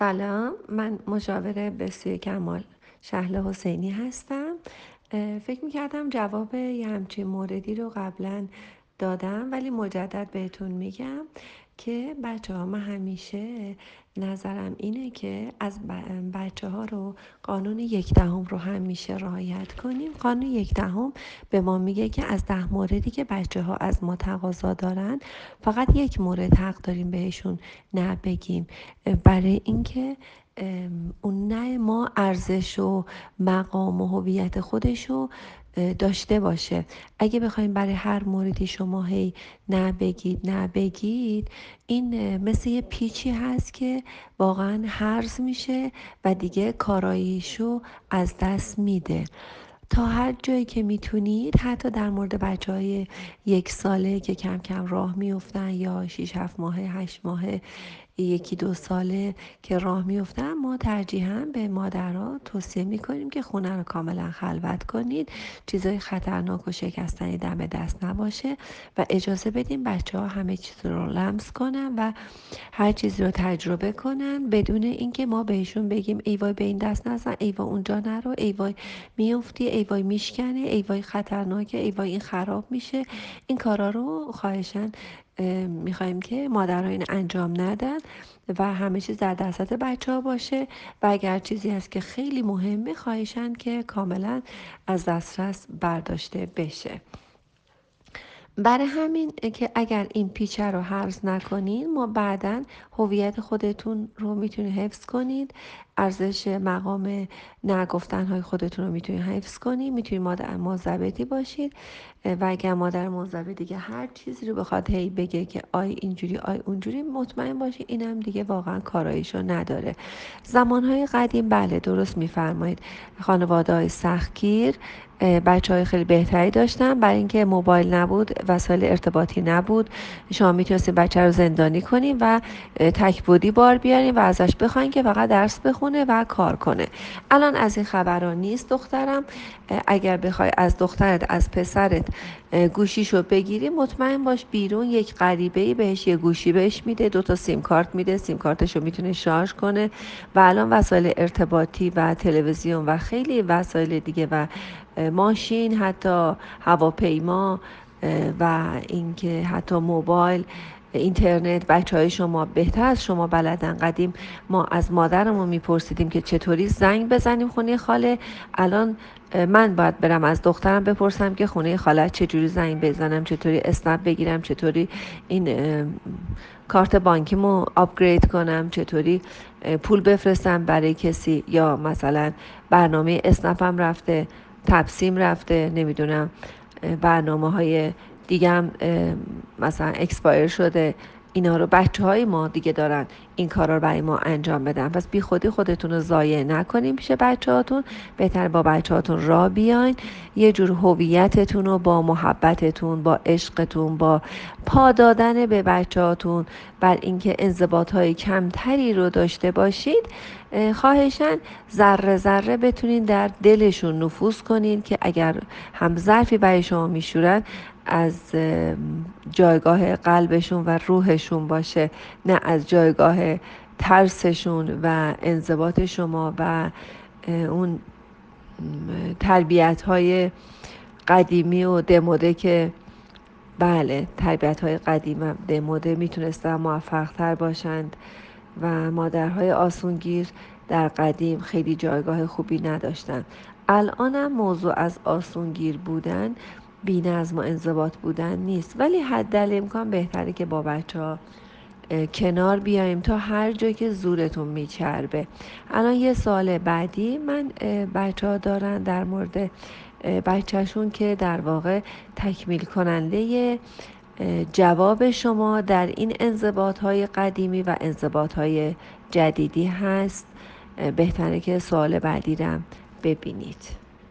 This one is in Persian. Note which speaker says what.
Speaker 1: سلام من مشاور بسیار کمال شهل حسینی هستم. فکر می‌کردم جواب یه همچین موردی رو قبلا دادم ولی مجدد بهتون میگم. که بچه ها من همیشه نظرم اینه که از بچه ها رو قانون یک دهم رو همیشه رعایت کنیم. قانون یک دهم به ما میگه که از ده موردی که بچه ها از ما تقاضا دارن فقط یک مورد حق داریم بهشون نه بگیم. برای اینکه اون نه ما ارزش و مقام و هویت خودش رو داشته باشه. اگه بخوایم برای هر موردی شما هی نه بگید نه بگید این مثل یه پیچی هست که واقعا هرز میشه و دیگه کاراییشو از دست میده. تا هر جایی که می‌تونید حتی در مورد بچه های یک ساله که کم کم راه میفتن یا 6 7 ماه 8 ماه یکی دو ساله که راه میفتن ما ترجیحا به مادرها توصیه می‌کنیم که خونه رو کاملا خلوت کنید. چیزای خطرناک و شکستنی دم دست نباشه و اجازه بدیم بچه ها همه چیز رو لمس کنن و هر چیزی رو تجربه کنن. بدون اینکه ما بهشون بگیم ای وای به این دست نزن ای وای اونجا نرو ای وای میفتی ای وای میشکنه ای وای خطرناکه ای وای این خراب میشه. این کارا رو خواهشن می‌خوایم که مادرها این انجام ندن و همه چیز در دستت بچه ها باشه و اگر چیزی هست که خیلی مهمه خواهشن که کاملا از دسترس برداشته بشه. برای همین که اگر این پیچه رو حرز نکنین ما بعدا هویت خودتون رو می‌تونید حفظ کنید ارزش مقام نگفتن های خودتون رو می‌تونید حفظ کنید می‌تونید مادر مزبدی باشید و اگر مادر مزبه دیگه هر چیزی رو بخواد هی بگه که آی اینجوری آی اونجوری مطمئن باشید اینم دیگه واقعا کاراییشو نداره. زمانهای قدیم بله درست میفرمایید. خانواده های سختگیر بچه های خیلی بهتری داشتن برای اینکه موبایل نبود وسایل ارتباطی نبود شما می‌تونستید بچه رو زندانی کنیم و تکبودی بار بیاریم و ازش بخواین که فقط درس بخونه و کار کنه. الان از این خبران نیست دخترم. اگر بخوای از دخترت از پسرت گوشیشو بگیری مطمئن باش بیرون یک غریبه بهش یه گوشی بهش میده دو تا سیم کارت میده سیم کارتشو می‌تونه شارژ کنه. و الان وسایل ارتباطی و تلویزیون و خیلی وسایل دیگه و ماشین حتی هواپیما و اینکه حتی موبایل اینترنت بچه های شما بهتر از شما بلدن. قدیم ما از مادرمون میپرسیدیم که چطوری زنگ بزنیم خونه خاله. الان من باید برم از دخترم بپرسم که خونه خاله چجوری زنگ بزنم چطوری اسنپ بگیرم چطوری این کارت بانکیمو آپگرید کنم چطوری پول بفرستم برای کسی. یا مثلا برنامه اسنپم رفته. تبسیم رفته نمی‌دونم برنامه های دیگه هم مثلا expire شده اینا رو بچه های ما دیگه دارن. این کارا رو برای ما انجام بدن. پس بی خودی خودتون رو ضایع نکنیم پیش بچه هاتون بهتر با بچه هاتون را بیاین. یه جور هویتتون رو با محبتتون با عشقتون با پا دادن به بچه هاتون بر اینکه انضباط های کمتری رو داشته باشید خواهشن ذره ذره بتونین در دلشون نفوذ کنین که اگر هم ظرفی برای شما میشورن از جایگاه قلبشون و روحشون باشه نه از جایگاه ترسشون و انضباط شما و اون تربیت های قدیمی و دموده که بله تربیت های قدیم و دموده می‌تونستن موفق تر باشند و مادرهای آسونگیر در قدیم خیلی جایگاه خوبی نداشتند. الانم موضوع از آسونگیر بودن بی نظم و انضباط بودن نیست ولی حد امکان بهتره که با بچه ها کنار بیایم تا هر جایی که زورتون میچربه. الان یه سال بعدی من بچه ها دارن در مورد بچهشون که در واقع تکمیل کننده جواب شما در این انضباط های قدیمی و انضباط های جدیدی هست. بهتره که سوال بعدی رم ببینید.